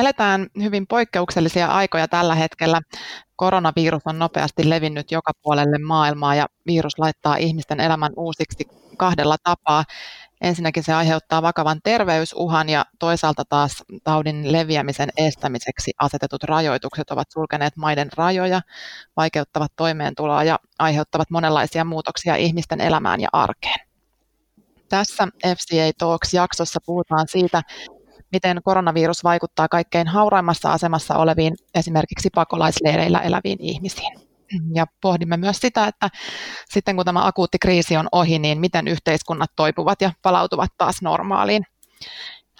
Eletään hyvin poikkeuksellisia aikoja tällä hetkellä. Koronavirus on nopeasti levinnyt joka puolelle maailmaa ja virus laittaa ihmisten elämän uusiksi kahdella tapaa. Ensinnäkin se aiheuttaa vakavan terveysuhan ja toisaalta taas taudin leviämisen estämiseksi asetetut rajoitukset ovat sulkeneet maiden rajoja, vaikeuttavat toimeentuloa ja aiheuttavat monenlaisia muutoksia ihmisten elämään ja arkeen. Tässä FCA Talks-jaksossa puhutaan siitä, miten koronavirus vaikuttaa kaikkein hauraimmassa asemassa oleviin, esimerkiksi pakolaisleireillä eläviin ihmisiin. Ja pohdimme myös sitä, että sitten kun tämä akuutti kriisi on ohi, niin miten yhteiskunnat toipuvat ja palautuvat taas normaaliin.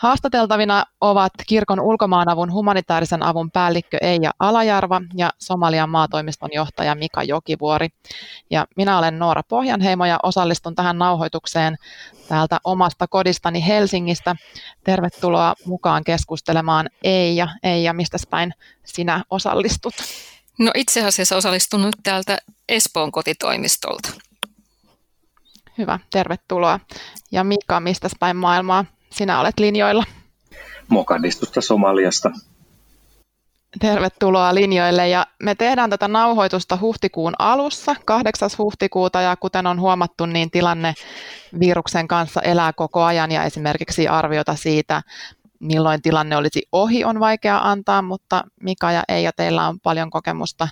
Haastateltavina ovat kirkon ulkomaanavun humanitaarisen avun päällikkö Eija Alajarva ja Somalian maatoimiston johtaja Mika Jokivuori. Ja minä olen Noora Pohjanheimo ja osallistun tähän nauhoitukseen täältä omasta kodistani Helsingistä. Tervetuloa mukaan keskustelemaan Eija. Eija, mistä päin sinä osallistut? No itse asiassa osallistun nyt täältä Espoon kotitoimistolta. Hyvä, tervetuloa. Ja Mika, mistä päin maailmaa sinä olet linjoilla? Mokadistusta Somaliasta. Tervetuloa linjoille ja me tehdään tätä nauhoitusta huhtikuun alussa, 8. huhtikuuta ja kuten on huomattu, niin tilanne viruksen kanssa elää koko ajan ja esimerkiksi arviota siitä, milloin tilanne olisi ohi, on vaikea antaa, mutta Mika ja Eija, teillä on paljon kokemusta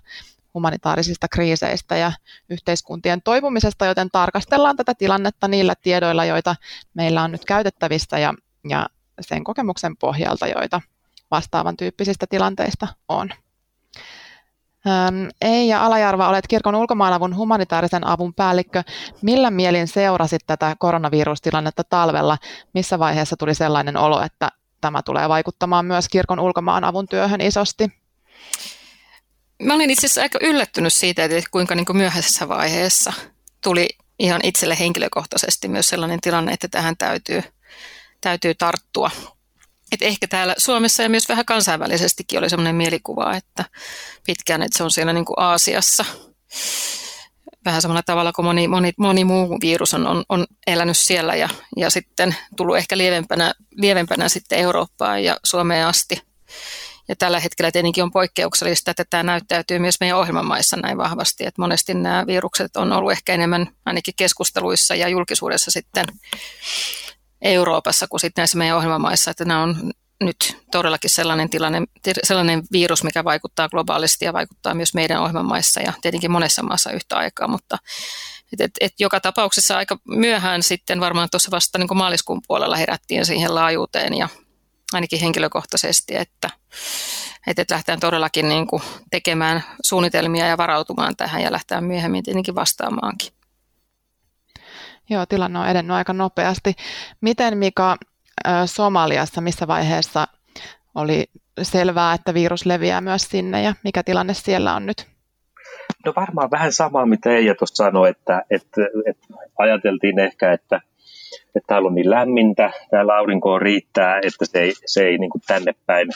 humanitaarisista kriiseistä ja yhteiskuntien toipumisesta, joten tarkastellaan tätä tilannetta niillä tiedoilla, joita meillä on nyt käytettävissä ja, ja sen kokemuksen pohjalta, joita vastaavan tyyppisistä tilanteista on. Eija Alajarva, olet kirkon ulkomaanavun humanitaarisen avun päällikkö. Millä mielin seurasit tätä koronavirustilannetta talvella? Missä vaiheessa tuli sellainen olo, että tämä tulee vaikuttamaan myös kirkon ulkomaanavun työhön isosti? Mä olin itse asiassa aika yllättynyt siitä, että kuinka niin kuin myöhäisessä vaiheessa tuli ihan itselle henkilökohtaisesti myös sellainen tilanne, että tähän täytyy, täytyy tarttua. Et ehkä täällä Suomessa ja myös vähän kansainvälisestikin oli sellainen mielikuva, että pitkään, että se on siellä niin kuin Aasiassa. Vähän samalla tavalla kuin moni, moni, moni muu virus on, on, on elänyt siellä ja, ja sitten tullut ehkä lievempänä, lievempänä sitten Eurooppaan ja Suomeen asti. Ja tällä hetkellä tietenkin on poikkeuksellista, että tämä näyttäytyy myös meidän ohjelmamaissa näin vahvasti, että monesti nämä virukset on ollut ehkä enemmän ainakin keskusteluissa ja julkisuudessa sitten Euroopassa kuin sitten näissä meidän ohjelmamaissa, että nämä on nyt todellakin sellainen tilanne, sellainen virus, mikä vaikuttaa globaalisti ja vaikuttaa myös meidän ohjelmamaissa ja tietenkin monessa maassa yhtä aikaa, mutta et, et, et joka tapauksessa aika myöhään sitten varmaan tuossa vasta niin maaliskuun puolella herättiin siihen laajuuteen ja ainakin henkilökohtaisesti, että, että lähdetään todellakin niin kuin tekemään suunnitelmia ja varautumaan tähän ja lähtee myöhemmin tietenkin vastaamaankin. Joo, tilanne on edennyt aika nopeasti. Miten Mika Somaliassa, missä vaiheessa oli selvää, että virus leviää myös sinne ja mikä tilanne siellä on nyt? No varmaan vähän samaa, mitä Eija tuossa sanoi, että, että, että ajateltiin ehkä, että että täällä on niin lämmintä, täällä aurinkoa riittää, että se ei, se ei niin kuin tänne päin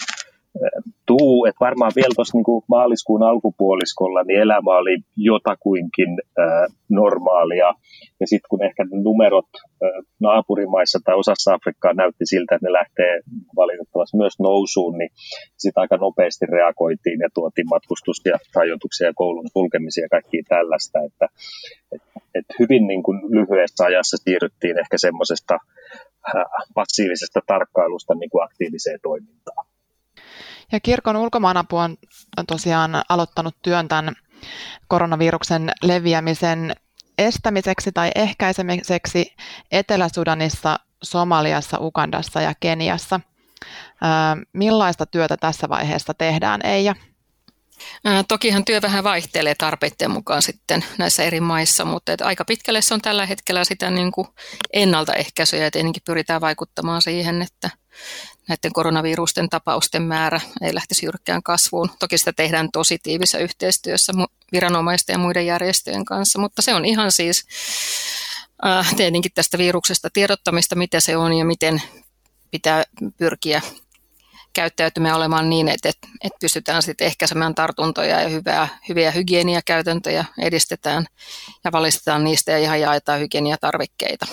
tuu. Että varmaan vielä tuossa niin maaliskuun alkupuoliskolla niin elämä oli jotakuinkin äh, normaalia. Ja sitten kun ehkä numerot äh, naapurimaissa tai osassa Afrikkaa näytti siltä, että ne lähtee valitettavasti myös nousuun, niin sitten aika nopeasti reagoitiin ja tuotiin matkustus ja rajoituksia ja koulun sulkemisia ja kaikkia tällaista. Että, et, et hyvin niin kuin lyhyessä ajassa siirryttiin ehkä semmoisesta äh, passiivisesta tarkkailusta niin kuin aktiiviseen toimintaan. Ja kirkon ulkomaanapu on tosiaan aloittanut työn tämän koronaviruksen leviämisen estämiseksi tai ehkäisemiseksi Etelä-Sudanissa, Somaliassa, Ugandassa ja Keniassa. Millaista työtä tässä vaiheessa tehdään, Eija? Tokihan työ vähän vaihtelee tarpeiden mukaan sitten näissä eri maissa, mutta että aika pitkälle se on tällä hetkellä sitä niin kuin ennaltaehkäisyä ja tietenkin pyritään vaikuttamaan siihen, että näiden koronavirusten tapausten määrä ei lähtisi jyrkkään kasvuun. Toki sitä tehdään tosi tiivissä yhteistyössä viranomaisten ja muiden järjestöjen kanssa, mutta se on ihan siis tietenkin tästä viruksesta tiedottamista, mitä se on ja miten pitää pyrkiä käyttäytymään olemaan niin, että, että, että pystytään sitten ehkäisemään tartuntoja ja hyvää, hyviä hygieniakäytäntöjä edistetään ja valistetaan niistä ja ihan jaetaan hygieniatarvikkeita.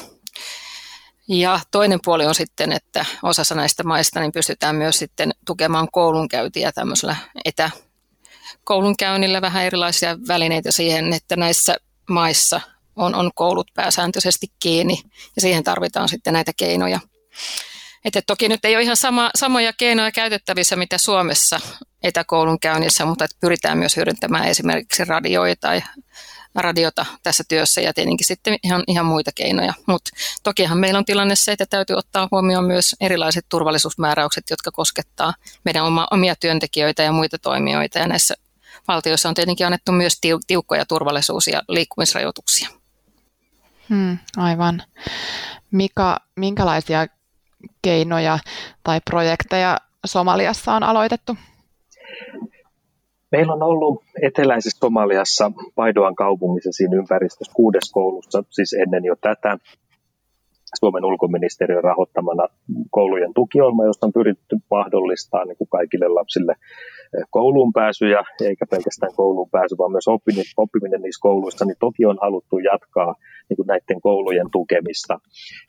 Ja toinen puoli on sitten, että osassa näistä maista niin pystytään myös sitten tukemaan koulunkäyntiä tämmöisellä etäkoulunkäynnillä vähän erilaisia välineitä siihen, että näissä maissa on, on koulut pääsääntöisesti kiinni ja siihen tarvitaan sitten näitä keinoja. Että toki nyt ei ole ihan sama, samoja keinoja käytettävissä, mitä Suomessa etäkoulun käynnissä, mutta että pyritään myös hyödyntämään esimerkiksi radioita tai radiota tässä työssä ja tietenkin sitten ihan, ihan muita keinoja. Mutta tokihan meillä on tilanne se, että täytyy ottaa huomioon myös erilaiset turvallisuusmääräykset, jotka koskettaa meidän oma, omia työntekijöitä ja muita toimijoita. Ja näissä valtioissa on tietenkin annettu myös tiukkoja turvallisuus- ja liikkumisrajoituksia. Hmm, aivan. Mika, minkälaisia keinoja tai projekteja Somaliassa on aloitettu? Meillä on ollut eteläisessä Somaliassa Paidoan kaupungissa siinä ympäristössä kuudes koulussa, siis ennen jo tätä Suomen ulkoministeriön rahoittamana koulujen tukiohjelma, josta on pyritty mahdollistaa niin kuin kaikille lapsille eh, kouluun pääsy ja eikä pelkästään kouluun pääsy, vaan myös oppiminen, oppiminen niissä kouluissa, niin toki on haluttu jatkaa niin kuin näiden koulujen tukemista.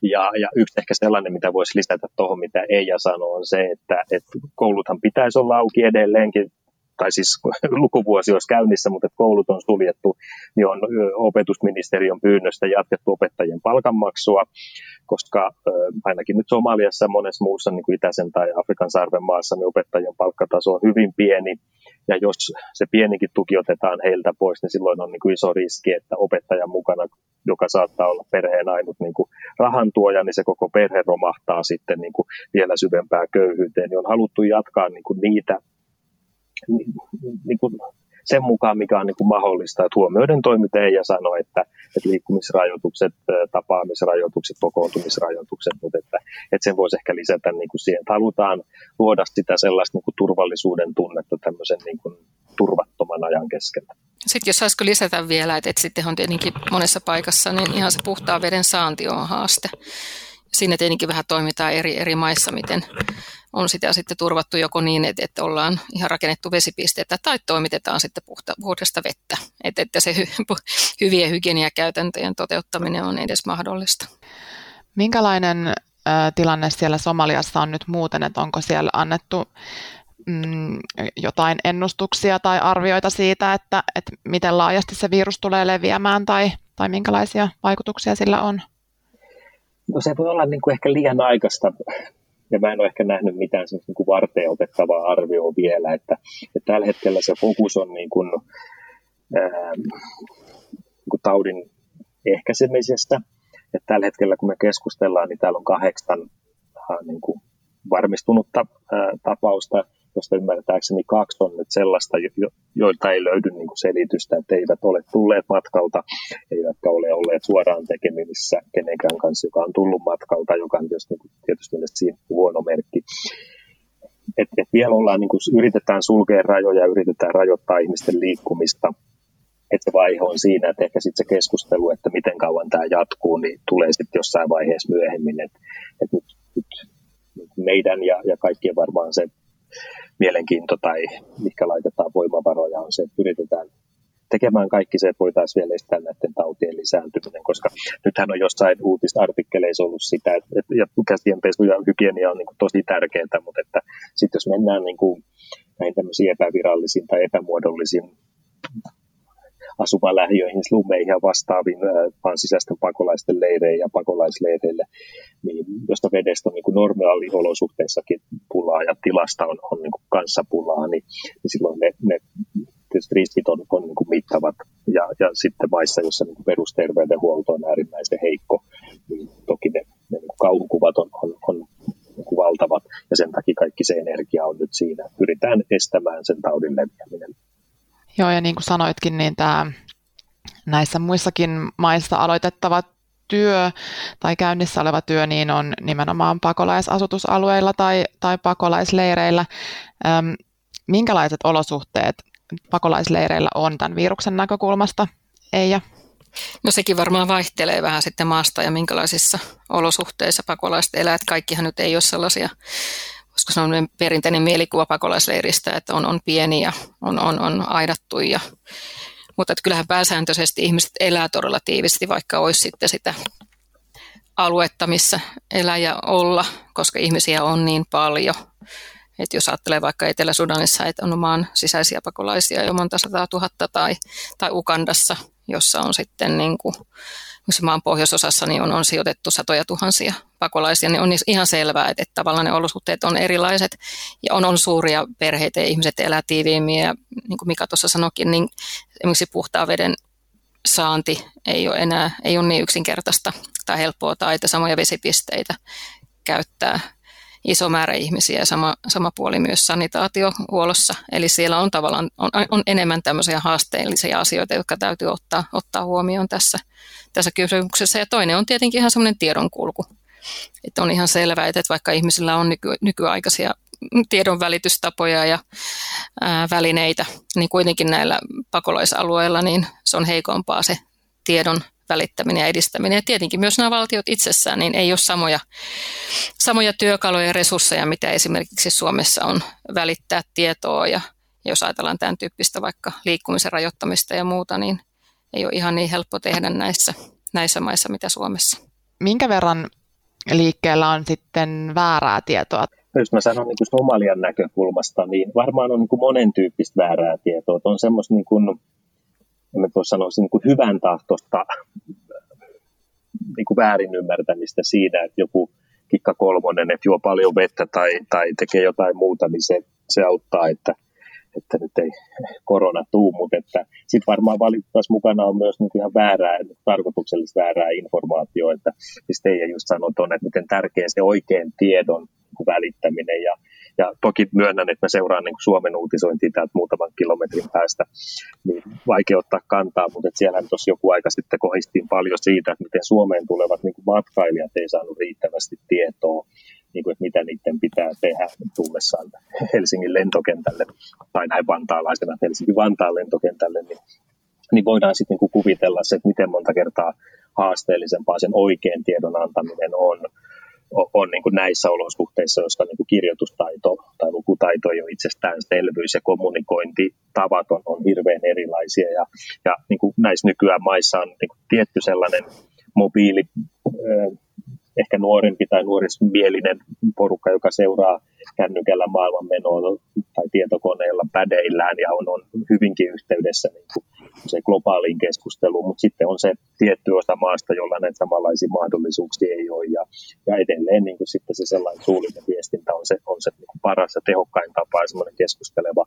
Ja, ja yksi ehkä sellainen, mitä voisi lisätä tuohon, mitä Eija sanoi, on se, että, että kouluthan pitäisi olla auki edelleenkin tai siis lukuvuosi olisi käynnissä, mutta koulut on suljettu, niin on opetusministeriön pyynnöstä jatkettu opettajien palkanmaksua, koska ainakin nyt Somaliassa ja monessa muussa niin kuin Itäisen tai Afrikan sarven maassa niin opettajien palkkataso on hyvin pieni, ja jos se pienikin tuki otetaan heiltä pois, niin silloin on niin kuin iso riski, että opettajan mukana, joka saattaa olla perheen ainut niin kuin rahantuoja, niin se koko perhe romahtaa sitten niin kuin vielä syvempää köyhyyteen. Niin on haluttu jatkaa niin kuin niitä niin, kuin sen mukaan, mikä on niin kuin mahdollista. Että huomioiden toimiteen ja sanoi, että, että liikkumisrajoitukset, tapaamisrajoitukset, kokoontumisrajoitukset, mutta että, että sen voisi ehkä lisätä niin kuin siihen, että halutaan luoda sitä sellaista niin kuin turvallisuuden tunnetta tämmöisen niin kuin turvattoman ajan keskellä. Sitten jos saisiko lisätä vielä, että, että sitten on tietenkin monessa paikassa, niin ihan se puhtaan veden saanti on haaste. Siinä tietenkin vähän toimitaan eri, eri maissa, miten on sitä sitten turvattu joko niin, että, että ollaan ihan rakennettu vesipisteitä tai toimitetaan sitten puhta, puhdasta vettä, että, että se hy, hyvien hygieniakäytäntöjen toteuttaminen on edes mahdollista. Minkälainen ä, tilanne siellä Somaliassa on nyt muuten, että onko siellä annettu mm, jotain ennustuksia tai arvioita siitä, että, että miten laajasti se virus tulee leviämään tai, tai minkälaisia vaikutuksia sillä on? No se voi olla niin kuin ehkä liian aikaista ja mä en ole ehkä nähnyt mitään niin kuin varteen otettavaa arvioa vielä, että, että tällä hetkellä se fokus on niin kuin, ää, niin kuin taudin ehkäisemisestä. Että tällä hetkellä, kun me keskustellaan, niin täällä on kahdeksan niin kuin varmistunutta ää, tapausta, josta ymmärtääkseni kaksi on nyt sellaista, jo, joilta ei löydy niin kuin selitystä, että eivät ole tulleet matkalta, eivätkä ole olleet suoraan tekemisissä kenenkään kanssa, joka on tullut matkalta, joka on tietysti, niin kuin, tietysti siinä huono merkki. Et, et vielä ollaan, niin kuin, yritetään sulkea rajoja, yritetään rajoittaa ihmisten liikkumista, että se vaihe on siinä, että ehkä sitten se keskustelu, että miten kauan tämä jatkuu, niin tulee sitten jossain vaiheessa myöhemmin, että, että nyt, nyt meidän ja, ja kaikkien varmaan se mielenkiinto tai mikä laitetaan voimavaroja on se, että yritetään tekemään kaikki se, että voitaisiin vielä estää näiden tautien lisääntyminen, koska nythän on jossain uutisartikkeleissa ollut sitä, että, että ja käsienpesu ja hygienia on niin kuin tosi tärkeää, mutta että sitten jos mennään niin kuin näihin tämmöisiin epävirallisiin tai epämuodollisiin asumalähiöihin, slumeihin ja vastaaviin maan sisäisten pakolaisten leireihin ja pakolaisleireille, niin josta vedestä on niin normaaliolosuhteissakin pulaa ja tilasta on, on niin kuin kanssa pulaa, niin, niin silloin ne, ne tietysti riskit on, on niin kuin mittavat. Ja, ja sitten maissa, joissa niin kuin perusterveydenhuolto on äärimmäisen heikko, niin toki ne, ne niin kuin kauhukuvat on, on, on niin valtavat, ja sen takia kaikki se energia on nyt siinä. Pyritään estämään sen taudin leviäminen. Joo, ja niin kuin sanoitkin, niin tämä näissä muissakin maissa aloitettava työ tai käynnissä oleva työ niin on nimenomaan pakolaisasutusalueilla tai, tai pakolaisleireillä. Öm, minkälaiset olosuhteet pakolaisleireillä on tämän viruksen näkökulmasta, Eija? No sekin varmaan vaihtelee vähän sitten maasta ja minkälaisissa olosuhteissa pakolaiset elävät. Kaikkihan nyt ei ole sellaisia koska se on perinteinen mielikuva pakolaisleiristä, että on, on pieni ja on, on, on aidattu. Ja, mutta että kyllähän pääsääntöisesti ihmiset elää todella tiivisti, vaikka olisi sitten sitä aluetta, missä elää ja olla, koska ihmisiä on niin paljon. Et jos ajattelee vaikka Etelä-Sudanissa, että on maan sisäisiä pakolaisia jo monta sataa tuhatta tai, tai Ukandassa, jossa on sitten niin kuin, se maan pohjoisosassa niin on, on sijoitettu satoja tuhansia pakolaisia, niin on ihan selvää, että, että tavallaan ne olosuhteet on erilaiset ja on, on suuria perheitä ja ihmiset elää tiiviimmin ja niin kuin Mika tuossa sanoikin, niin esimerkiksi puhtaan veden saanti ei ole enää ei ole niin yksinkertaista tai helppoa tai että samoja vesipisteitä käyttää iso määrä ihmisiä ja sama, sama puoli myös sanitaatiohuollossa. Eli siellä on tavallaan on, on enemmän tämmöisiä haasteellisia asioita, jotka täytyy ottaa, ottaa huomioon tässä, tässä kysymyksessä. Ja toinen on tietenkin ihan semmoinen tiedonkulku. Että on ihan selvää, että vaikka ihmisillä on nyky, nykyaikaisia tiedonvälitystapoja ja ää, välineitä, niin kuitenkin näillä pakolaisalueilla niin se on heikompaa se tiedon välittäminen ja edistäminen. Ja tietenkin myös nämä valtiot itsessään niin ei ole samoja, samoja työkaluja ja resursseja, mitä esimerkiksi Suomessa on välittää tietoa. Ja jos ajatellaan tämän tyyppistä vaikka liikkumisen rajoittamista ja muuta, niin ei ole ihan niin helppo tehdä näissä, näissä maissa, mitä Suomessa. Minkä verran liikkeellä on sitten väärää tietoa? jos mä sanon niin Somalian näkökulmasta, niin varmaan on niin kuin monen tyyppistä väärää tietoa. On semmoista, niin kuin, en mä voi sanoa, niin kuin hyvän tahtosta niin kuin väärin ymmärtämistä siinä, että joku kikka kolmonen, että juo paljon vettä tai, tai tekee jotain muuta, niin se, se auttaa, että, että nyt ei korona tuu, mutta sitten varmaan valitettavasti mukana on myös niin ihan väärää, tarkoituksellisesti väärää informaatiota, että siis teidän just tuonne, että miten tärkeä se oikein tiedon välittäminen ja ja toki myönnän, että mä seuraan niin Suomen uutisointia täältä muutaman kilometrin päästä, niin vaikea ottaa kantaa, mutta siellä tuossa joku aika sitten kohistiin paljon siitä, että miten Suomeen tulevat niin matkailijat ei saanut riittävästi tietoa, niin kuin, että mitä niiden pitää tehdä tullessaan Helsingin lentokentälle, tai näin vantaalaisena Helsinki-Vantaan lentokentälle, niin, niin voidaan sitten niin kuvitella se, että miten monta kertaa haasteellisempaa sen oikean tiedon antaminen on, on niin kuin näissä olosuhteissa, joissa niin kirjoitustaito tai lukutaito ei ole itsestäänselvyys ja kommunikointitavat on, on hirveän erilaisia. Ja, ja niin kuin näissä nykyään maissa on niin kuin tietty sellainen mobiili, ehkä nuorempi tai nuorismielinen porukka, joka seuraa kännykällä maailmanmenoa tai tietokoneella pädeillään ja on, on hyvinkin yhteydessä niin kuin se globaaliin keskusteluun, mutta sitten on se tietty osa maasta, jolla näitä samanlaisia mahdollisuuksia ei ole. Ja, ja edelleen niin kuin sitten se sellainen suullinen viestintä on se, on se niin kuin paras ja tehokkain tapa semmoinen keskusteleva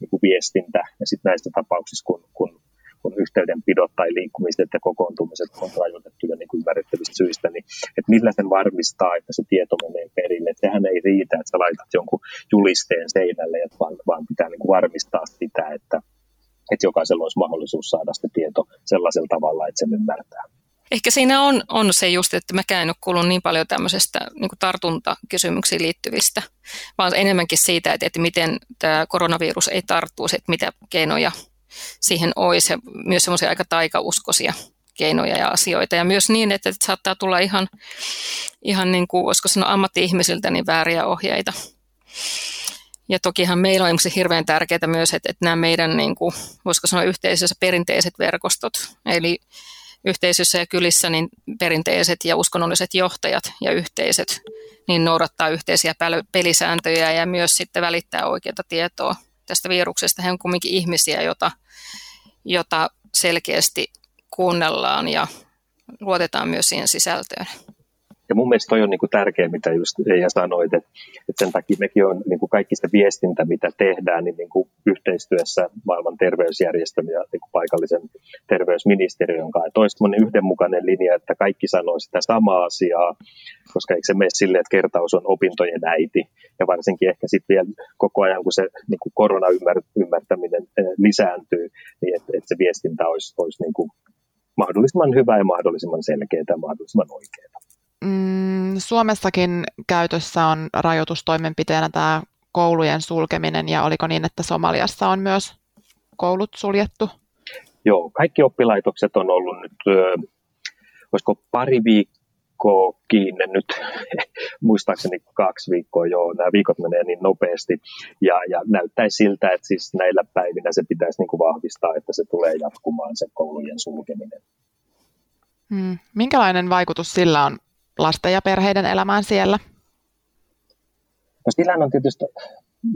niin kuin viestintä. Ja sitten näistä tapauksissa, kun, kun kun yhteydenpidot tai liikkumiset ja kokoontumiset on rajoitettuja kuin ymmärrettävistä syistä, niin että millä sen varmistaa, että se tieto menee perille. Että sehän ei riitä, että sä laitat jonkun julisteen seinälle, vaan, vaan pitää niin kuin varmistaa sitä, että, että jokaisella olisi mahdollisuus saada se tieto sellaisella tavalla, että sen ymmärtää. Ehkä siinä on, on se just, että mäkään en ole kuullut niin paljon tämmöisestä niin tartuntakysymyksiin liittyvistä, vaan enemmänkin siitä, että, että miten tämä koronavirus ei tarttuisi, että mitä keinoja siihen olisi ja myös semmoisia aika taikauskoisia keinoja ja asioita. Ja myös niin, että saattaa tulla ihan, ihan niin kuin, voisiko sanoa ammatti-ihmisiltä, niin vääriä ohjeita. Ja tokihan meillä on hirveän tärkeää myös, että, että nämä meidän, niin kuin, voisiko sanoa yhteisössä perinteiset verkostot, eli yhteisössä ja kylissä niin perinteiset ja uskonnolliset johtajat ja yhteisöt niin noudattaa yhteisiä pelisääntöjä ja myös sitten välittää oikeaa tietoa tästä viruksesta. He on kuitenkin ihmisiä, jota, jota selkeästi kuunnellaan ja luotetaan myös siihen sisältöön. Ja mun mielestä toi on niin kuin tärkeä, mitä just Eija sanoit, että, että sen takia mekin on niin kuin kaikki se viestintä, mitä tehdään, niin, niin kuin yhteistyössä maailman terveysjärjestön ja niin kuin paikallisen terveysministeriön kanssa. Että olisi yhdenmukainen linja, että kaikki sanoo sitä samaa asiaa, koska eikö se mene sille, että kertaus on opintojen äiti. Ja varsinkin ehkä sitten vielä koko ajan, kun se niin kuin koronaymmärtäminen eh, lisääntyy, niin että, että se viestintä olisi, olisi niin kuin mahdollisimman hyvä ja mahdollisimman selkeää ja mahdollisimman oikeaa. Mm, Suomessakin käytössä on rajoitustoimenpiteenä tämä koulujen sulkeminen ja oliko niin, että Somaliassa on myös koulut suljettu? Joo, kaikki oppilaitokset on ollut nyt, olisiko pari viikkoa kiinni nyt, muistaakseni kaksi viikkoa, joo, nämä viikot menee niin nopeasti, ja, ja näyttäisi siltä, että siis näillä päivinä se pitäisi niin kuin vahvistaa, että se tulee jatkumaan se koulujen sulkeminen. Hmm. Minkälainen vaikutus sillä on lasten ja perheiden elämään siellä? No sillä on tietysti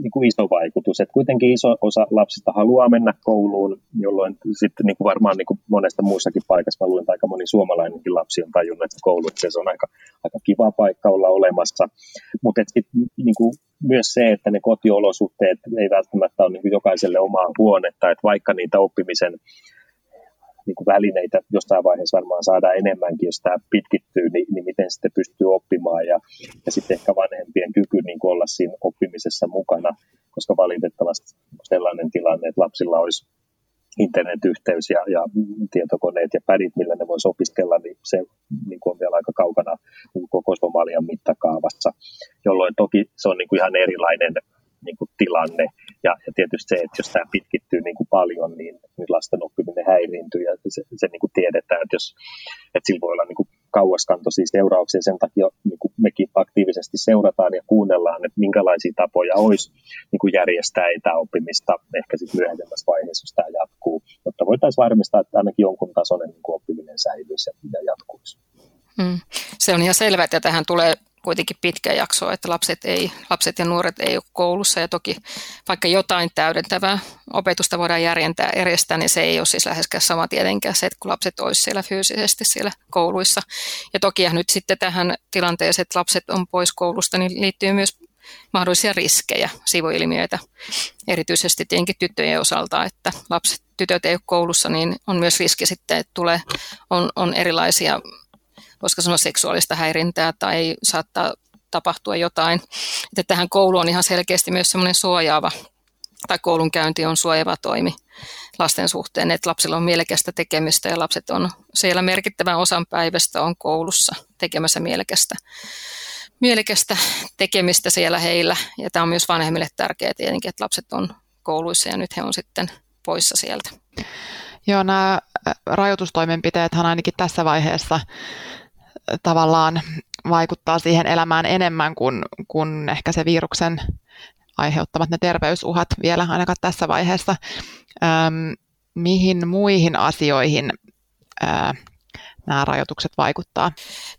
niin kuin iso vaikutus. että kuitenkin iso osa lapsista haluaa mennä kouluun, jolloin sitten niin kuin varmaan niin kuin monesta muussakin paikassa, mä luulen, että aika moni suomalainenkin lapsi on tajunnut, että koulu että se on aika, aika kiva paikka olla olemassa. Mutta niin myös se, että ne kotiolosuhteet ei välttämättä ole niin jokaiselle omaa huonetta, että vaikka niitä oppimisen niin kuin välineitä jossain vaiheessa varmaan saadaan enemmänkin, jos tämä pitkittyy, niin, niin miten sitten pystyy oppimaan ja, ja sitten ehkä vanhempien kyky niin kuin olla siinä oppimisessa mukana, koska valitettavasti sellainen tilanne, että lapsilla olisi internetyhteys ja, ja tietokoneet ja pädit, millä ne voisi opiskella, niin se niin kuin on vielä aika kaukana koko Somalian mittakaavassa, jolloin toki se on niin kuin ihan erilainen niin kuin tilanne. Ja, ja tietysti se, että jos tämä pitkittyy niin kuin paljon, niin, niin lasten oppiminen häiriintyy ja se, se niin kuin tiedetään, että, jos, että sillä voi olla niin kuin kauaskantoisia seurauksia. Sen takia niin kuin mekin aktiivisesti seurataan ja kuunnellaan, että minkälaisia tapoja olisi niin kuin järjestää etäoppimista ehkä sitten myöhemmässä vaiheessa, jos tämä jatkuu, jotta voitaisiin varmistaa, että ainakin jonkun tasoinen niin kuin oppiminen säilyisi ja jatkuisi. Mm. Se on ihan selvää, että tähän tulee kuitenkin pitkä jakso, että lapset, ei, lapset ja nuoret ei ole koulussa ja toki vaikka jotain täydentävää opetusta voidaan järjentää, järjestää, niin se ei ole siis läheskään sama tietenkään se, että kun lapset olisivat siellä fyysisesti siellä kouluissa. Ja toki nyt sitten tähän tilanteeseen, että lapset on pois koulusta, niin liittyy myös mahdollisia riskejä, sivuilmiöitä, erityisesti tietenkin tyttöjen osalta, että lapset, tytöt ei ole koulussa, niin on myös riski sitten, että tulee, on, on erilaisia voisiko sanoa seksuaalista häirintää tai saattaa tapahtua jotain. Että tähän koulu on ihan selkeästi myös semmoinen suojaava, tai koulunkäynti on suojaava toimi lasten suhteen, että lapsilla on mielekästä tekemistä ja lapset on siellä merkittävän osan päivästä on koulussa tekemässä mielekästä, mielekästä tekemistä siellä heillä. Ja tämä on myös vanhemmille tärkeää tietenkin, että lapset on kouluissa ja nyt he on sitten poissa sieltä. Joo, nämä rajoitustoimenpiteethän ainakin tässä vaiheessa tavallaan vaikuttaa siihen elämään enemmän kuin, kuin ehkä se viruksen aiheuttamat ne terveysuhat vielä ainakaan tässä vaiheessa. Ähm, mihin muihin asioihin äh, nämä rajoitukset vaikuttaa?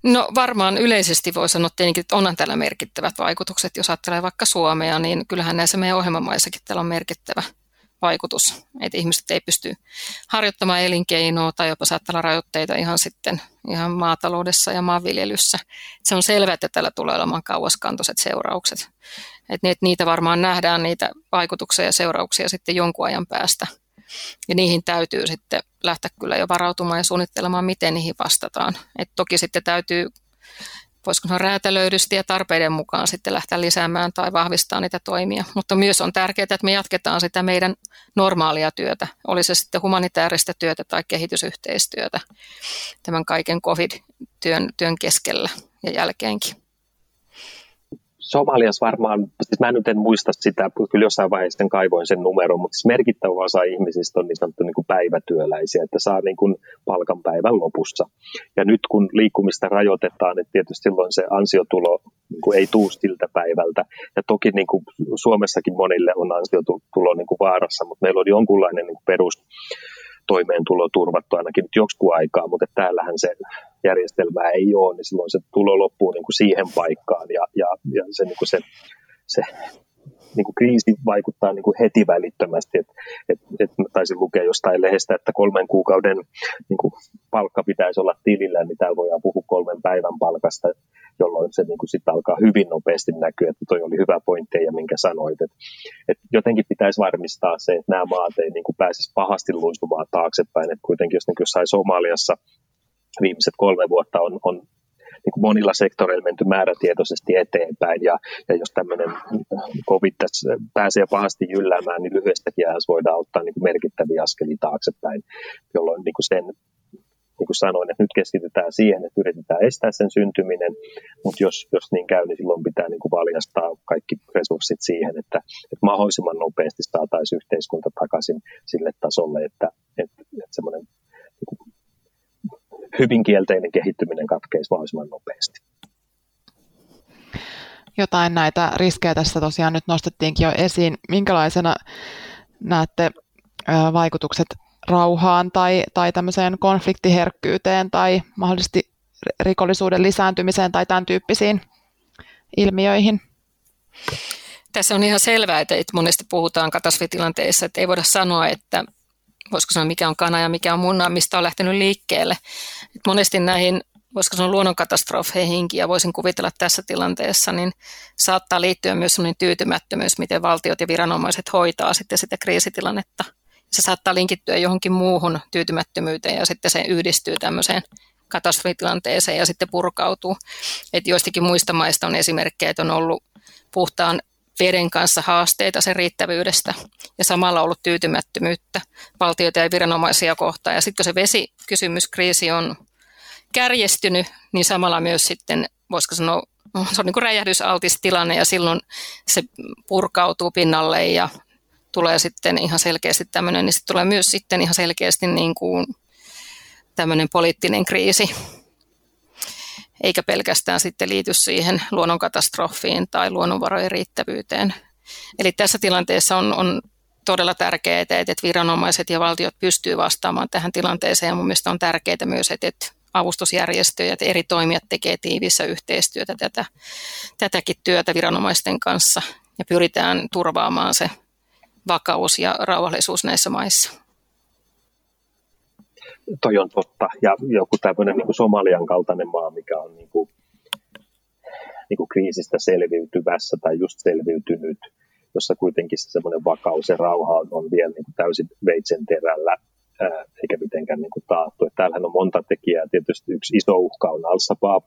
No varmaan yleisesti voi sanoa tietenkin, että onhan täällä merkittävät vaikutukset. Jos ajattelee vaikka Suomea, niin kyllähän näissä meidän ohjelmamaissakin täällä on merkittävä vaikutus, että ihmiset ei pysty harjoittamaan elinkeinoa tai jopa saattaa olla rajoitteita ihan sitten ihan maataloudessa ja maanviljelyssä. Se on selvää, että tällä tulee olemaan kauaskantoiset seuraukset. Että niitä varmaan nähdään, niitä vaikutuksia ja seurauksia sitten jonkun ajan päästä. Ja niihin täytyy sitten lähteä kyllä jo varautumaan ja suunnittelemaan, miten niihin vastataan. Et toki sitten täytyy voisiko sanoa räätälöidysti ja tarpeiden mukaan sitten lähteä lisäämään tai vahvistamaan niitä toimia. Mutta myös on tärkeää, että me jatketaan sitä meidän normaalia työtä, oli se sitten humanitaarista työtä tai kehitysyhteistyötä tämän kaiken covid-työn työn keskellä ja jälkeenkin. Somaliassa varmaan, siis mä nyt en muista sitä, kyllä jossain vaiheessa kaivoin sen numeron, mutta siis merkittävä osa ihmisistä on niin sanottu niin kuin päivätyöläisiä, että saa niin kuin palkan päivän lopussa. Ja nyt kun liikkumista rajoitetaan, niin tietysti silloin se ansiotulo niin kuin ei tuu siltä päivältä. Ja toki niin kuin Suomessakin monille on ansiotulo niin kuin vaarassa, mutta meillä on jonkunlainen niin kuin perus toimeentulo turvattu ainakin nyt joskus aikaa, mutta täällähän se järjestelmää ei ole, niin silloin se tulo loppuu niin kuin siihen paikkaan ja, ja, ja se, niin kuin se, se niin kuin kriisi vaikuttaa niin kuin heti välittömästi. Et, et, et taisin lukea jostain lehdestä, että kolmen kuukauden niin kuin palkka pitäisi olla tilillä, niin täällä voidaan puhua kolmen päivän palkasta, jolloin se niin kuin sit alkaa hyvin nopeasti näkyä, että toi oli hyvä pointti ja minkä sanoit. Et, et jotenkin pitäisi varmistaa se, että nämä maat ei niin kuin pääsisi pahasti luistumaan taaksepäin. Et kuitenkin jos niin jossain Somaliassa viimeiset kolme vuotta on, on niin kuin monilla sektoreilla menty määrätietoisesti eteenpäin. Ja, ja jos tämmöinen COVID tässä pääsee pahasti jylläämään, niin lyhyestäkin ajassa voidaan ottaa niin kuin merkittäviä askelia taaksepäin, jolloin niin kuin sen niin kuin sanoin, että nyt keskitytään siihen, että yritetään estää sen syntyminen, mutta jos, jos niin käy, niin silloin pitää niin kuin valjastaa kaikki resurssit siihen, että, että mahdollisimman nopeasti saataisiin yhteiskunta takaisin sille tasolle, että, että, että semmoinen hyvin kielteinen kehittyminen katkeisi mahdollisimman nopeasti. Jotain näitä riskejä tässä tosiaan nyt nostettiinkin jo esiin. Minkälaisena näette vaikutukset rauhaan tai, tai tämmöiseen konfliktiherkkyyteen tai mahdollisesti rikollisuuden lisääntymiseen tai tämän tyyppisiin ilmiöihin. Tässä on ihan selvää, että monesti puhutaan katastrofitilanteissa, että ei voida sanoa, että voisiko sanoa mikä on kana ja mikä on munna, mistä on lähtenyt liikkeelle. Et monesti näihin, voisiko sanoa luonnonkatastrofeihinkin ja voisin kuvitella tässä tilanteessa, niin saattaa liittyä myös sellainen tyytymättömyys, miten valtiot ja viranomaiset hoitaa sitten sitä kriisitilannetta. Se saattaa linkittyä johonkin muuhun tyytymättömyyteen ja sitten se yhdistyy tämmöiseen katastrofitilanteeseen ja sitten purkautuu. Et joistakin muista maista on esimerkkejä, että on ollut puhtaan veden kanssa haasteita sen riittävyydestä ja samalla ollut tyytymättömyyttä valtioita ja viranomaisia kohtaan. Ja sitten kun se vesikysymyskriisi on kärjestynyt, niin samalla myös sitten, voisiko sanoa, se on niin kuin räjähdysaltis tilanne ja silloin se purkautuu pinnalle ja tulee sitten ihan selkeästi tämmöinen, niin sitten tulee myös sitten ihan selkeästi niin kuin tämmöinen poliittinen kriisi, eikä pelkästään sitten liity siihen luonnonkatastrofiin tai luonnonvarojen riittävyyteen. Eli tässä tilanteessa on, on todella tärkeää, että viranomaiset ja valtiot pystyvät vastaamaan tähän tilanteeseen. Ja mun mielestä on tärkeää myös, että avustusjärjestöjä, että eri toimijat tekevät tiivissä yhteistyötä tätä, tätäkin työtä viranomaisten kanssa ja pyritään turvaamaan se vakaus ja rauhallisuus näissä maissa toi on totta. Ja joku tämmöinen niin Somalian kaltainen maa, mikä on niin kuin, niin kuin kriisistä selviytyvässä tai just selviytynyt, jossa kuitenkin se semmoinen vakaus ja rauha on, on vielä niin kuin täysin veitsen terällä ää, eikä mitenkään niin kuin taattu. Että täällähän on monta tekijää. Tietysti yksi iso uhka on Al-Shabaab,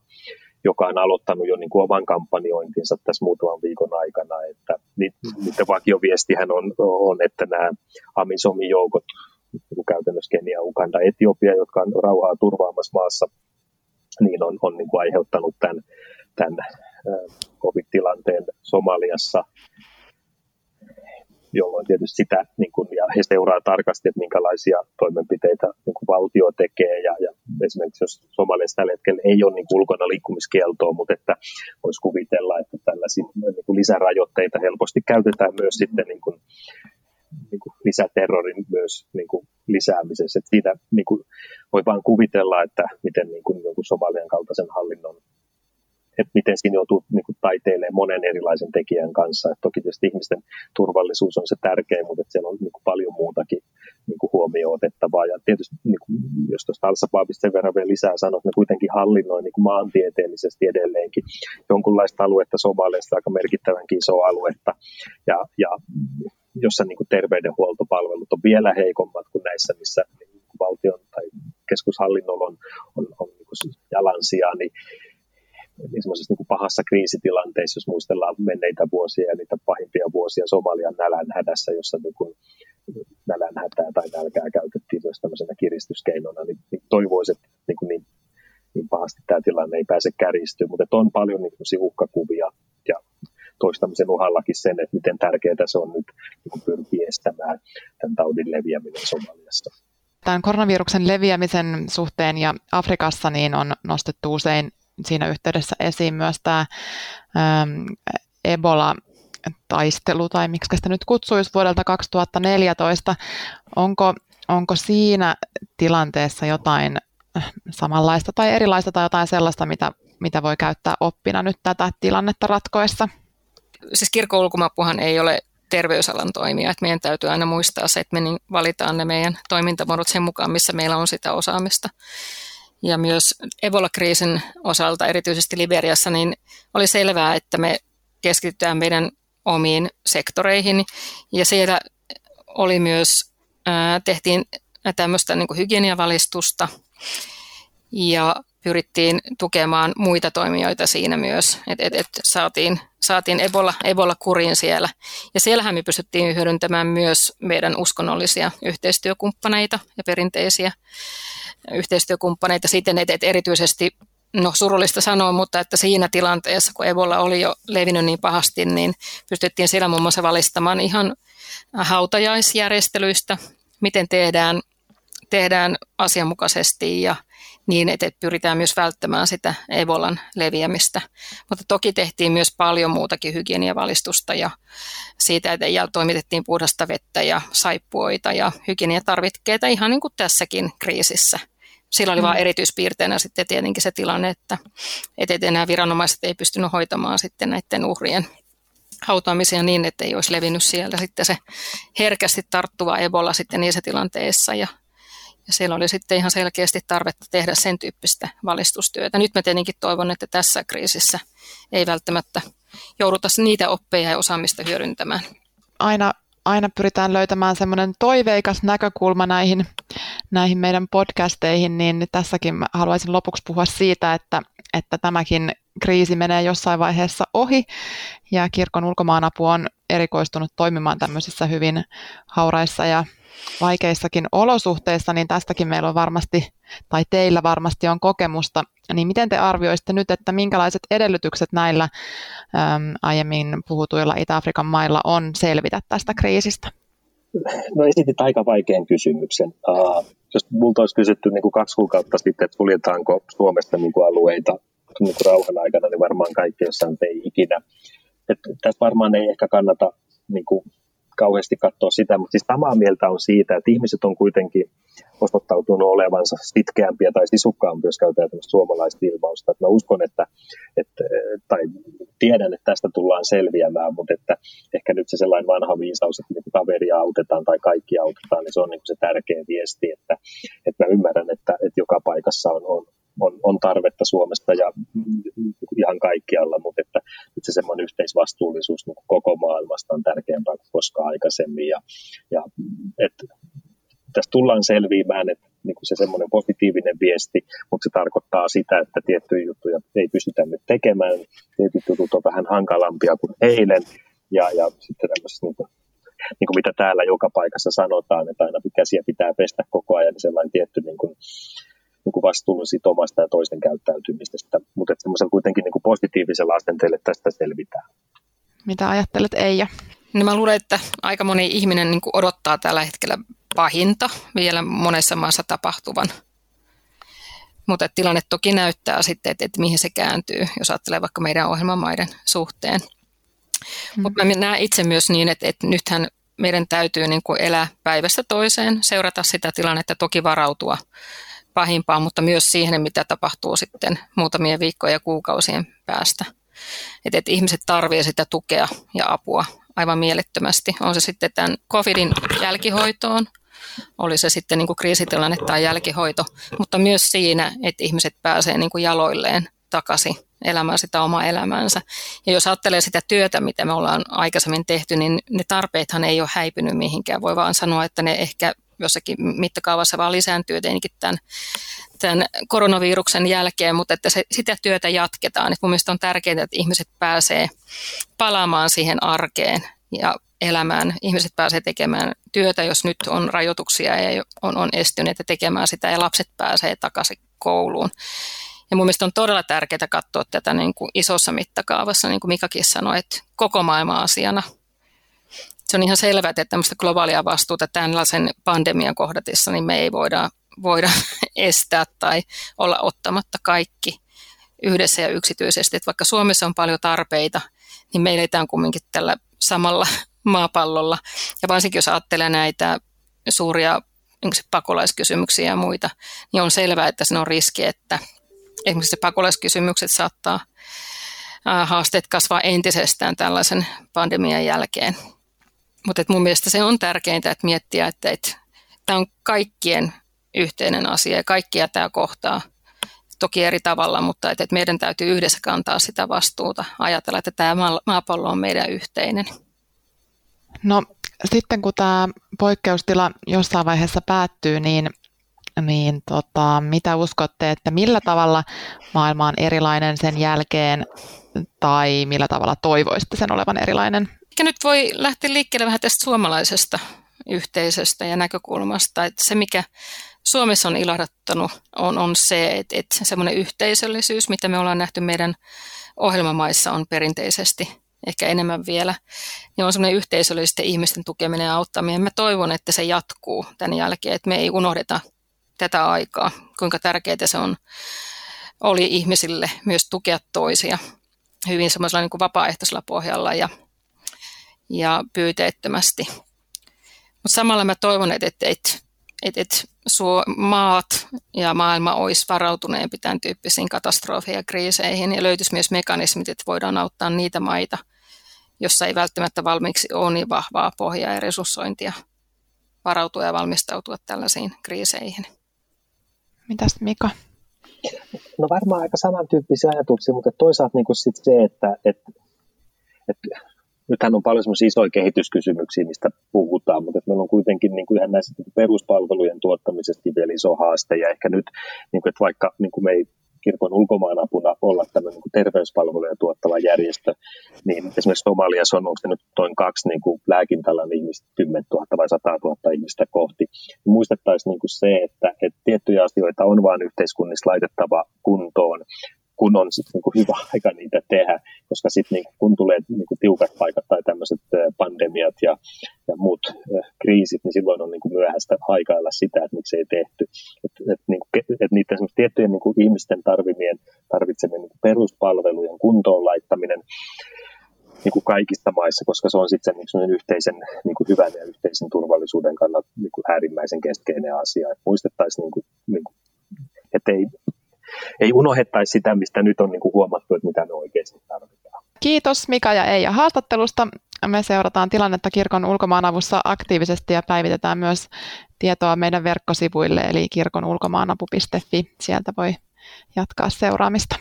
joka on aloittanut jo niin kuin oman kampanjointinsa tässä muutaman viikon aikana. Että niiden vakioviestihän on, on, että nämä Amisomi-joukot niin käytännössä Kenia, Uganda, Etiopia, jotka on rauhaa turvaamassa maassa, niin on, on niin kuin aiheuttanut tämän, tämän covid-tilanteen Somaliassa, jolloin tietysti sitä, niin kuin, ja he seuraa tarkasti, että minkälaisia toimenpiteitä niin kuin valtio tekee, ja, ja esimerkiksi jos Somaliassa tällä hetkellä ei ole niin kuin ulkona liikkumiskieltoa, mutta että voisi kuvitella, että tällaisia niin kuin lisärajoitteita helposti käytetään myös sitten niin kuin, niin kuin lisäterrorin myös niin kuin lisäämisessä. Et siitä niin kuin, voi vain kuvitella, että miten niin kuin, jonkun Somalian kaltaisen hallinnon että miten siinä joutuu niin kuin, taiteilemaan monen erilaisen tekijän kanssa. Et toki tietysti ihmisten turvallisuus on se tärkein, mutta siellä on niin kuin, paljon muutakin niin kuin, huomioon otettavaa. Ja tietysti, niin kuin, jos tuosta Al-Shabaabista sen verran vielä lisää sanoo, että ne kuitenkin hallinnoi niin kuin maantieteellisesti edelleenkin jonkunlaista aluetta Somaliasta, aika merkittävänkin isoa aluetta. Ja, ja jossa niin kuin terveydenhuoltopalvelut on vielä heikommat kuin näissä, missä niin valtion tai keskushallinnolla on, on, on niin kuin jalansija, niin niin niin pahassa kriisitilanteessa, jos muistellaan menneitä vuosia ja niitä pahimpia vuosia Somalian nälänhädässä, jossa niin kuin nälänhätää tai nälkää käytettiin myös tämmöisenä kiristyskeinona, niin, niin toivoisin, että niin, kuin niin, niin pahasti tämä tilanne ei pääse kärjistyä, mutta on paljon niin ja toistamisen uhallakin sen, että miten tärkeää se on nyt niin pyrkiä estämään tämän taudin leviäminen Somaliassa. Tämän koronaviruksen leviämisen suhteen ja Afrikassa niin on nostettu usein siinä yhteydessä esiin myös tämä ähm, Ebola-taistelu, tai miksi sitä nyt kutsuisi vuodelta 2014. Onko, onko siinä tilanteessa jotain samanlaista tai erilaista tai jotain sellaista, mitä, mitä voi käyttää oppina nyt tätä tilannetta ratkoessa? Siis kirkkoulkomapuhan ei ole terveysalan toimija, että meidän täytyy aina muistaa se, että me niin valitaan ne meidän toimintamuodot sen mukaan, missä meillä on sitä osaamista. Ja myös Ebola-kriisin osalta, erityisesti Liberiassa, niin oli selvää, että me keskitytään meidän omiin sektoreihin. Ja siellä oli myös, tehtiin tämmöistä niin hygieniavalistusta ja pyrittiin tukemaan muita toimijoita siinä myös, että et, et saatiin, saatiin Ebola, Ebola kuriin siellä. Ja siellähän me pystyttiin hyödyntämään myös meidän uskonnollisia yhteistyökumppaneita ja perinteisiä yhteistyökumppaneita siten, että, että erityisesti no surullista sanoa, mutta että siinä tilanteessa, kun Ebola oli jo levinnyt niin pahasti, niin pystyttiin siellä muun muassa valistamaan ihan hautajaisjärjestelyistä, miten tehdään, tehdään asianmukaisesti ja niin, että pyritään myös välttämään sitä Ebolan leviämistä. Mutta toki tehtiin myös paljon muutakin hygieniavalistusta ja siitä, että ja toimitettiin puhdasta vettä ja saippuoita ja hygieniatarvikkeita ihan niin kuin tässäkin kriisissä. Sillä oli mm. vain erityispiirteinä sitten tietenkin se tilanne, että, että enää viranomaiset ei pystynyt hoitamaan sitten näiden uhrien hautaamisia niin, että ei olisi levinnyt siellä sitten se herkästi tarttuva Ebola sitten niissä tilanteissa ja ja siellä oli sitten ihan selkeästi tarvetta tehdä sen tyyppistä valistustyötä. Nyt mä tietenkin toivon, että tässä kriisissä ei välttämättä jouduta niitä oppeja ja osaamista hyödyntämään. Aina, aina pyritään löytämään semmoinen toiveikas näkökulma näihin, näihin meidän podcasteihin, niin tässäkin haluaisin lopuksi puhua siitä, että, että tämäkin kriisi menee jossain vaiheessa ohi ja kirkon ulkomaanapu on erikoistunut toimimaan tämmöisissä hyvin hauraissa ja vaikeissakin olosuhteissa, niin tästäkin meillä on varmasti, tai teillä varmasti on kokemusta. Niin miten te arvioisitte nyt, että minkälaiset edellytykset näillä äm, aiemmin puhutuilla Itä-Afrikan mailla on selvitä tästä kriisistä? No esitit aika vaikean kysymyksen. Uh, jos multa olisi kysytty niin kuin kaksi kuukautta sitten, että suljetaanko Suomesta niin kuin alueita niin kuin rauhan aikana, niin varmaan kaikki jossain ei ikinä. Tässä varmaan ei ehkä kannata niin kuin kauheasti katsoa sitä, mutta siis samaa mieltä on siitä, että ihmiset on kuitenkin osoittautunut olevansa sitkeämpiä tai sisukkaampia, jos käytetään tämmöistä suomalaista ilmausta. Että mä uskon, että, että, tai tiedän, että tästä tullaan selviämään, mutta että ehkä nyt se sellainen vanha viisaus, että niin kaveria autetaan tai kaikki autetaan, niin se on niin se tärkeä viesti, että, että mä ymmärrän, että, että joka paikassa on, on on, on tarvetta Suomesta ja ihan kaikkialla, mutta että, että se semmoinen yhteisvastuullisuus niin koko maailmasta on tärkeämpää kuin koskaan aikaisemmin. Ja, ja että tässä tullaan selviämään, että niin kuin se semmoinen positiivinen viesti, mutta se tarkoittaa sitä, että tiettyjä juttuja ei pystytä nyt tekemään. Tietyt jutut on vähän hankalampia kuin eilen. Ja, ja sitten tämmöisessä niin kuin, niin kuin mitä täällä joka paikassa sanotaan, että aina käsiä pitää pestä koko ajan, niin sellainen tietty niin kuin, niin kuin vastuun sit omasta ja toisten käyttäytymisestä, mutta semmoisella kuitenkin niin kuin positiivisella asenteella tästä selvitään. Mitä ajattelet Eija? No mä luulen, että aika moni ihminen niin kuin odottaa tällä hetkellä pahinta vielä monessa maassa tapahtuvan. Mutta tilanne toki näyttää sitten, että, että mihin se kääntyy, jos ajattelee vaikka meidän ohjelmamaiden suhteen. Mm. Mutta mä näen itse myös niin, että, että nythän meidän täytyy niin kuin elää päivästä toiseen, seurata sitä tilannetta, toki varautua pahimpaan, mutta myös siihen, mitä tapahtuu sitten muutamien viikkojen ja kuukausien päästä. Että et ihmiset tarvitsevat sitä tukea ja apua aivan mielettömästi. On se sitten tämän covidin jälkihoitoon, oli se sitten niin kuin kriisitilanne tai jälkihoito, mutta myös siinä, että ihmiset pääsee niin jaloilleen takaisin elämään sitä omaa elämäänsä. Ja jos ajattelee sitä työtä, mitä me ollaan aikaisemmin tehty, niin ne tarpeethan ei ole häipynyt mihinkään. Voi vaan sanoa, että ne ehkä jossakin mittakaavassa vaan lisääntyy tietenkin tämän, tämän koronaviruksen jälkeen, mutta että se, sitä työtä jatketaan. Et mun mielestä on tärkeää, että ihmiset pääsee palaamaan siihen arkeen ja elämään. Ihmiset pääsee tekemään työtä, jos nyt on rajoituksia ja on, on estyneet tekemään sitä ja lapset pääsee takaisin kouluun. Ja mun mielestä on todella tärkeää katsoa tätä niin kuin isossa mittakaavassa, niin kuin Mikakin sanoi, että koko maailman asiana – se on ihan selvää, että tämmöistä globaalia vastuuta tällaisen pandemian kohdatessa, niin me ei voida, voida estää tai olla ottamatta kaikki yhdessä ja yksityisesti. Että vaikka Suomessa on paljon tarpeita, niin me eletään kumminkin tällä samalla maapallolla. Ja varsinkin jos ajattelee näitä suuria niin pakolaiskysymyksiä ja muita, niin on selvää, että se on riski, että esimerkiksi pakolaiskysymykset saattaa haasteet kasvaa entisestään tällaisen pandemian jälkeen. Mutta mun mielestä se on tärkeintä, että miettiä, että, että tämä on kaikkien yhteinen asia ja kaikkia tämä kohtaa toki eri tavalla, mutta että, että meidän täytyy yhdessä kantaa sitä vastuuta, ajatella, että tämä maapallo on meidän yhteinen. No sitten kun tämä poikkeustila jossain vaiheessa päättyy, niin, niin tota, mitä uskotte, että millä tavalla maailma on erilainen sen jälkeen tai millä tavalla toivoisitte sen olevan erilainen Ehkä nyt voi lähteä liikkeelle vähän tästä suomalaisesta yhteisöstä ja näkökulmasta, että se mikä Suomessa on ilahduttanut on, on se, että, että semmoinen yhteisöllisyys, mitä me ollaan nähty meidän ohjelmamaissa on perinteisesti ehkä enemmän vielä, niin on semmoinen yhteisöllisten ihmisten tukeminen ja auttaminen. Mä toivon, että se jatkuu tämän jälkeen, että me ei unohdeta tätä aikaa, kuinka tärkeää se on, oli ihmisille myös tukea toisia hyvin semmoisella niin kuin vapaaehtoisella pohjalla ja, ja pyyteettömästi. Mutta samalla mä toivon, että, että, että, että, että maat ja maailma olisi varautuneempi tämän tyyppisiin katastrofeihin ja kriiseihin ja löytyisi myös mekanismit, että voidaan auttaa niitä maita, jossa ei välttämättä valmiiksi ole niin vahvaa pohjaa ja resurssointia varautua ja valmistautua tällaisiin kriiseihin. Mitäs Mika? No varmaan aika samantyyppisiä ajatuksia, mutta toisaalta niin sit se, että, että, että nythän on paljon semmoisia isoja kehityskysymyksiä, mistä puhutaan, mutta meillä on kuitenkin niin kuin ihan näissä peruspalvelujen tuottamisesta vielä iso haaste, ja ehkä nyt, niin kuin, että vaikka niin kuin me ei kirkon ulkomaanapuna olla tämmöinen niin terveyspalveluja tuottava järjestö, niin esimerkiksi Somaliassa on, onko nyt noin kaksi niin kuin lääkintäalan ihmistä, 10 000 vai 100 000 ihmistä kohti. Niin muistettaisiin niin se, että, että tiettyjä asioita on vain yhteiskunnissa laitettava kuntoon, kun on sit niinku hyvä aika niitä tehdä, koska sitten niinku, kun tulee niinku tiukat paikat tai tämmöiset pandemiat ja, ja muut kriisit, niin silloin on niinku myöhäistä aikailla sitä, että miksi ei tehty. Et, et, niinku, et niiden tiettyjen niinku ihmisten tarvimien, tarvitsemien niinku peruspalvelujen kuntoon laittaminen niin kuin kaikista maissa, koska se on sitten sen niin yhteisen niin kuin hyvän ja yhteisen turvallisuuden kannalta niin kuin äärimmäisen keskeinen asia. Et muistettaisiin, niin kuin, niin kuin, että ei, ei unohdettaisi sitä, mistä nyt on niin kuin huomattu, että mitä me oikeasti tarvitaan. Kiitos Mika ja Eija haastattelusta. Me seurataan tilannetta kirkon ulkomaanavussa aktiivisesti ja päivitetään myös tietoa meidän verkkosivuille eli kirkonulkomaanapu.fi. Sieltä voi jatkaa seuraamista.